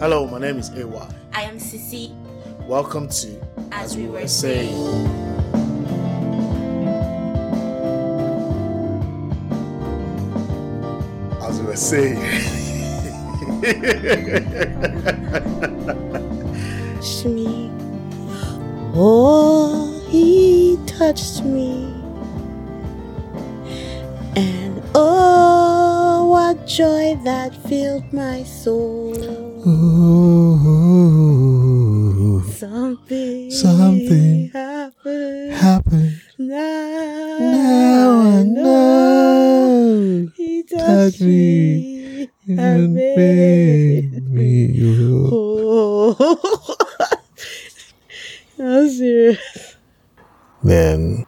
Hello, my name is AY. I am Sisi. Welcome to As We Were Saying. As we were saying. touched me. Oh, he touched me. And oh, what joy that filled my soul. Ooh, Something, Something happened. happened. Now, Now I know. He touched me And made me whole. Oh, I'm serious. Then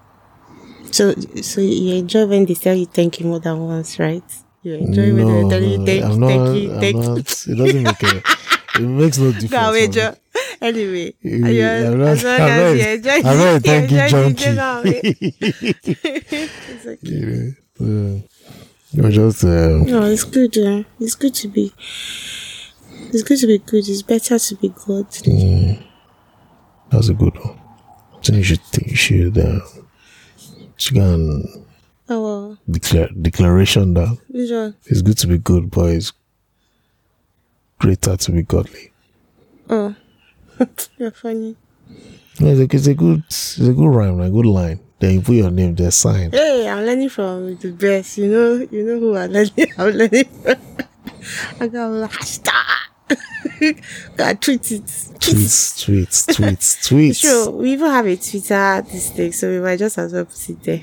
So, so you enjoy when they tell you thank you more than once, right? You enjoy when no, tell you no, thank, I'm not, thank you, I'm thank not, you. it doesn't make a, it makes no difference. For me. Joe. Anyway, You- you- I'm not- as long I'm as not- you enjoy, I'm not a you thank you junkie. It's okay. Uh, you're just uh, No, it's good. Uh, it's good to be. It's good to be good. It's better to be good. that's a good one. I think you should think you should uh, you can well, declare declaration that which one? it's good to be good, but it's greater to be godly. Oh, you're funny. No, It's a, it's a good it's a good rhyme, a good line. Then you put your name there, sign. Hey, I'm learning from the best. You know, you know who I'm learning. I'm learning. From. I got a hashtag. Gotta tweet it. Tweets, tweets, tweets, tweets. Sure, we even have a Twitter this day, so we might just as well put it there.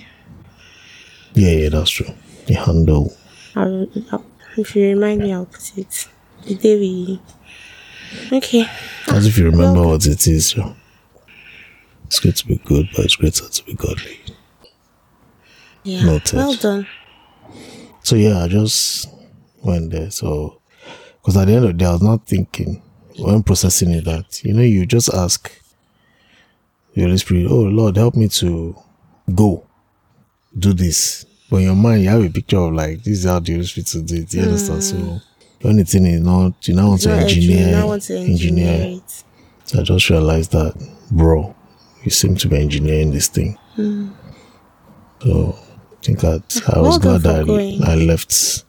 Yeah, yeah, that's true. The handle. I'll, I'll, if you remind me, I'll put it. The day we. Okay. As if you remember what it is. It's good to be good, but it's greater to be godly. Yeah. Noted. Well done. So yeah, I just went there. So, because at the end of the day, I was not thinking when processing it that you know you just ask the Holy Spirit, "Oh Lord, help me to go do this." But in your mind, you have a picture of like this is how the Holy Spirit will do it. You understand? So mm. the only thing is not you now want to engineer, engineer, I want to engineer it. So I just realized that, bro, you seem to be engineering this thing. Mm. So I think that I was glad that going. I left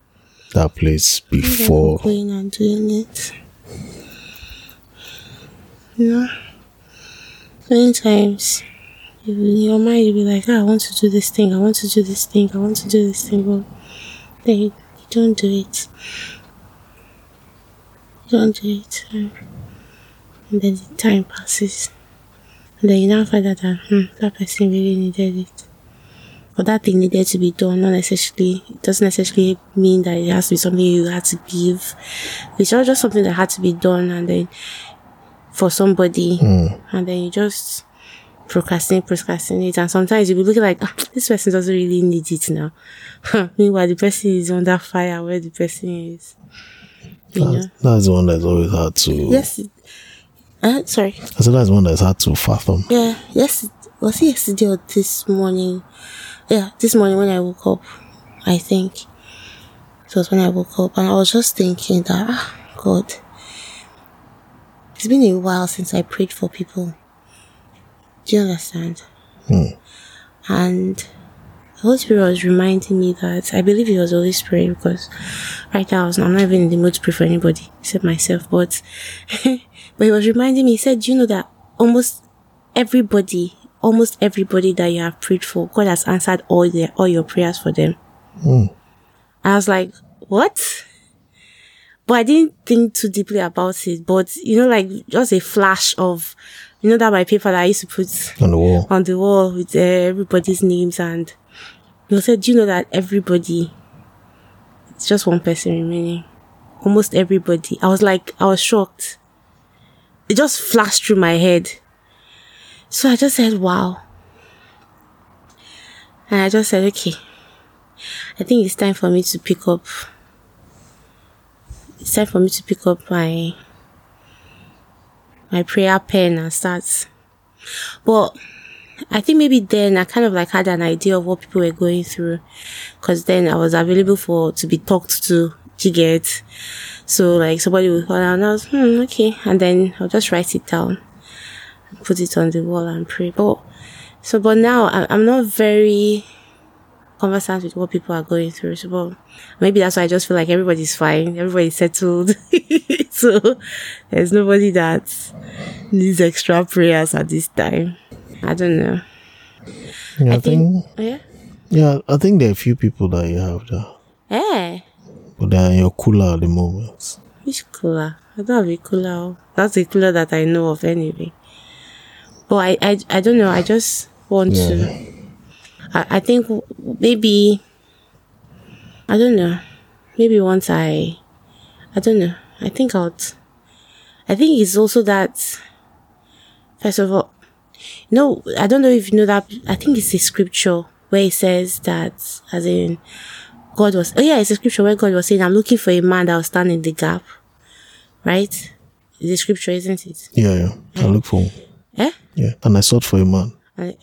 that place before. for going and doing it. You know, many times you, in your mind you'll be like, "Ah, I want to do this thing, I want to do this thing, I want to do this thing, but then you, you don't do it. You don't do it. And then the time passes. And then you now find out that hmm, that person really needed it. Or that thing needed to be done, not necessarily, it doesn't necessarily mean that it has to be something you had to give. It's all just something that had to be done and then for somebody. And then you just procrastinate, procrastinate. And sometimes you'll be looking like, ah, this person doesn't really need it now. Meanwhile, the person is under fire where the person is. You know? That's, that's the one that's always hard to. Yes. Uh, sorry. I said that's the one that's hard to fathom. Yeah, yes. Was it yesterday or this morning? Yeah, this morning when I woke up, I think. It was when I woke up and I was just thinking that, ah, God, it's been a while since I prayed for people. Do you understand? And the Holy Spirit was reminding me that I believe it was Holy Spirit because right now I was, I'm not even in the mood to pray for anybody except myself. But, but he was reminding me, he said, Do you know that almost everybody, almost everybody that you have prayed for, God has answered all their, all your prayers for them. Hmm. I was like, what? But I didn't think too deeply about it. But, you know, like just a flash of, you know, that my paper that I used to put On the wall. on the wall with uh, everybody's names and they said, do you know that everybody, it's just one person remaining. Almost everybody. I was like, I was shocked. It just flashed through my head. So I just said, wow. And I just said, okay. I think it's time for me to pick up. It's time for me to pick up my my prayer pen and start. But I think maybe then I kind of like had an idea of what people were going through, because then I was available for to be talked to you get? So like somebody will call and I was, hmm, okay. And then I'll just write it down, put it on the wall and pray. But, so, but now I'm not very conversant with what people are going through. So, but maybe that's why I just feel like everybody's fine. Everybody's settled. so there's nobody that needs extra prayers at this time. I don't know. Yeah, I, I think, think, yeah. yeah, I think there are a few people that you have there, Eh, but they're in your cooler at the moment. which cooler? I don't have a cooler. oh. That's a cooler that I know of anyway. But I, I, I don't know. I just want Yeah. to. I, I think maybe. I don't know. Maybe once I. I don't know. I think I'll. I think it's also that. First of all, no, I don't know if you know that. I think it's a scripture where it says that, as in, God was. Oh yeah, it's a scripture where God was saying, "I'm looking for a man that will stand in the gap." Right? The scripture, isn't it? Yeah, yeah. I look for Eh? yeah, and I sought for a man. I,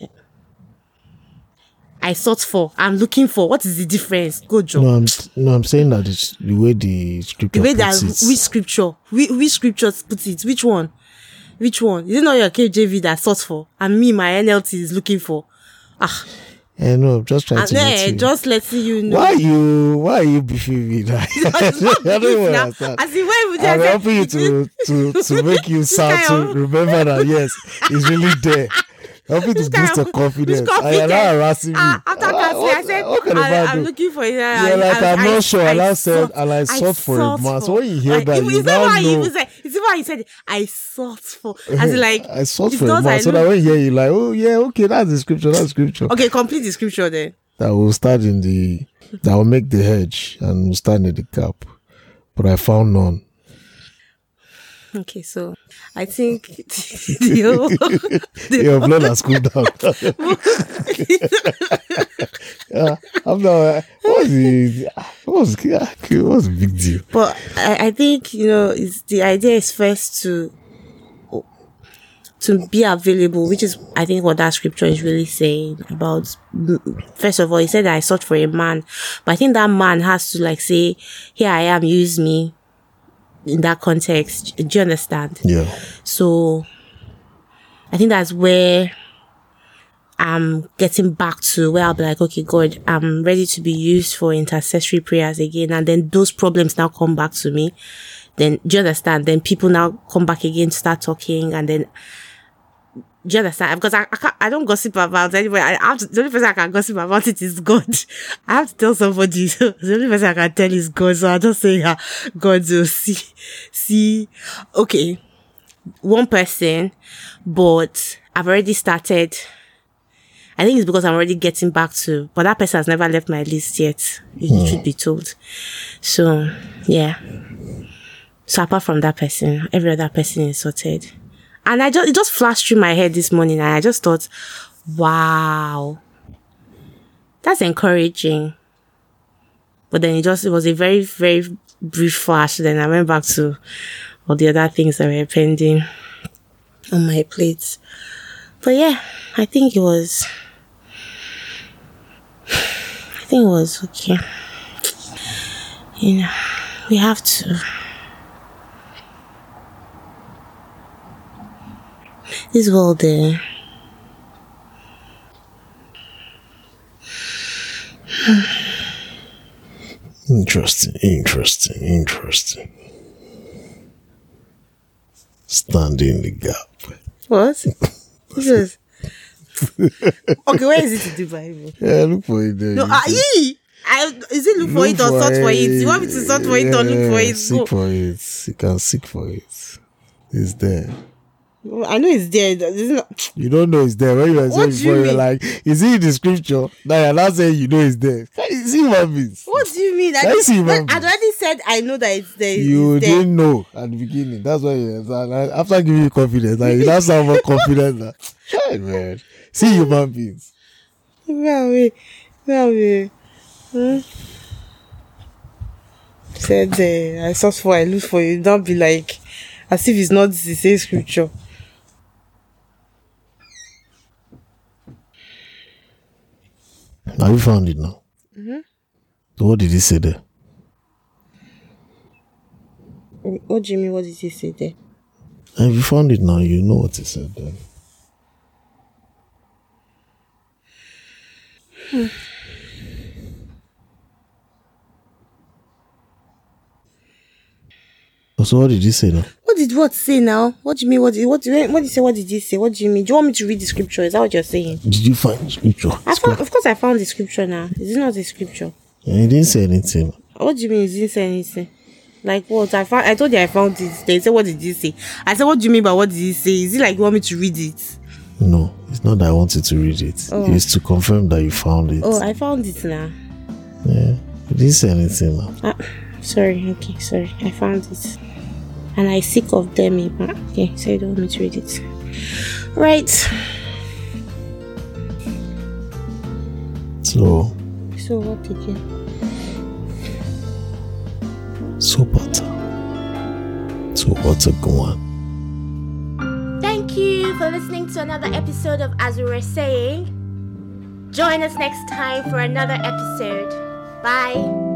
I sought for. I'm looking for. What is the difference? Go, Joe. No, I'm no, I'm saying that it's the way the scripture the way that it. which scripture, which, which scriptures put it? Which one? Which one? Is it not your KJV that sought for, and me, my NLT is looking for? Ah, Eh, no, I'm just trying to let then you. just letting you know. Why you why are you beefing me? Like, I don't even Now, understand. As in, when would I'm helping you to to to make you sound to remember that yes, it's really there. Helping to boost your of- confidence. which And you're not harassing me. Ah, after Ah, canceling, I said, what can a I, I'm do? looking for it. Yeah, like I'm not sure. And I said, sought- and I sought for a man. So when you hear that, you now why you know. even said? That why you said I sought for? As in, like I sought for not man. So that when you hear you like, oh yeah, okay, that's the scripture, that's scripture. Okay, complete the scripture then. That will start in the that will make the hedge and will stand in the gap. But I found none. Okay, so I think the whole, the Your blood has cooled down. yeah, I'm not. Uh, what's the what's yeah, what's the big deal? But I, I think you know, it's, the idea is first to to be available, which is I think what that scripture is really saying about. First of all, he said that I sought for a man, but I think that man has to like say, "Here I am, use me." In that context, do you understand? Yeah, So I think that's where I'm getting back to where I'll be like, okay, God, I'm ready to be used for intercessory prayers again. And then those problems now come back to me. Then do you understand? Then people now come back again to start talking and then do you understand? Because I, I, can't, I don't gossip about anybody. I have to, the only person I can gossip about it is God. I have to tell somebody. So the only person I can tell is God. So I just say, yeah, God will see, see, okay, one person, but I've already started. I think it's because I'm already getting back to, but that person has never left my list yet. You hmm. should be told. So, yeah. So apart from that person, every other person is sorted. And I just, it just flashed through my head this morning and I just thought, wow, that's encouraging. But then it just, it was a very, very brief flash. Then I went back to all the other things that were pending on my plate. But yeah, I think it was, I think it was okay. You know, we have to. This world, there. interesting, interesting, interesting. Standing the gap. what? This is okay. Where is it in the Bible? Yeah, look for it there. No, You ah, I, is it look for it or search for it? You want me to search for it or look for it? Seek Go. for it. You can seek for it. It's there. I know it's there. It's not, You don't know it's there. When you were saying do you before, you were like, is it in the scripture? Now you're not saying you know it's there. Can you see what do you mean? I, you see I'd human already said I know that it's there. You it's there. didn't know at the beginning. That's why you after giving you confidence, like now sound more confident. Now. Hey, man. See human beings. Well, we, well, we, hmm? Said uh, I sought for, I look for you. Don't be like as if it's not the same scripture. Have you found it now? Mm-hmm. So what did he say there? What mean? What did he say there? If you found it now, you know what he said then. So what did he say now? What did what say now? What do you mean? What did what? do you- What did you say? What did he say? What do you mean? Do you want me to read the scripture? Is that what you're saying? Did you find the scripture? I found, of course, I found the scripture now. Is it not the scripture? He didn't say anything. What do you mean? He didn't say anything. Like what? I found. I told you I found it. They said, "What did he say?" I said, "What do you mean by what did he say?" Is it like you want me to read it? No, it's not that I wanted to read it. Oh. It's to confirm that you found it. Oh, I found it now. Yeah. He didn't say anything now. Ah, sorry. Okay, sorry. I found it, and I sick of them. but- Okay, so you don't want me to read it. Right. So, So what again? so butter. So what's a good one? Thank you for listening to another episode of As We Were Saying. Join us next time for another episode. Bye.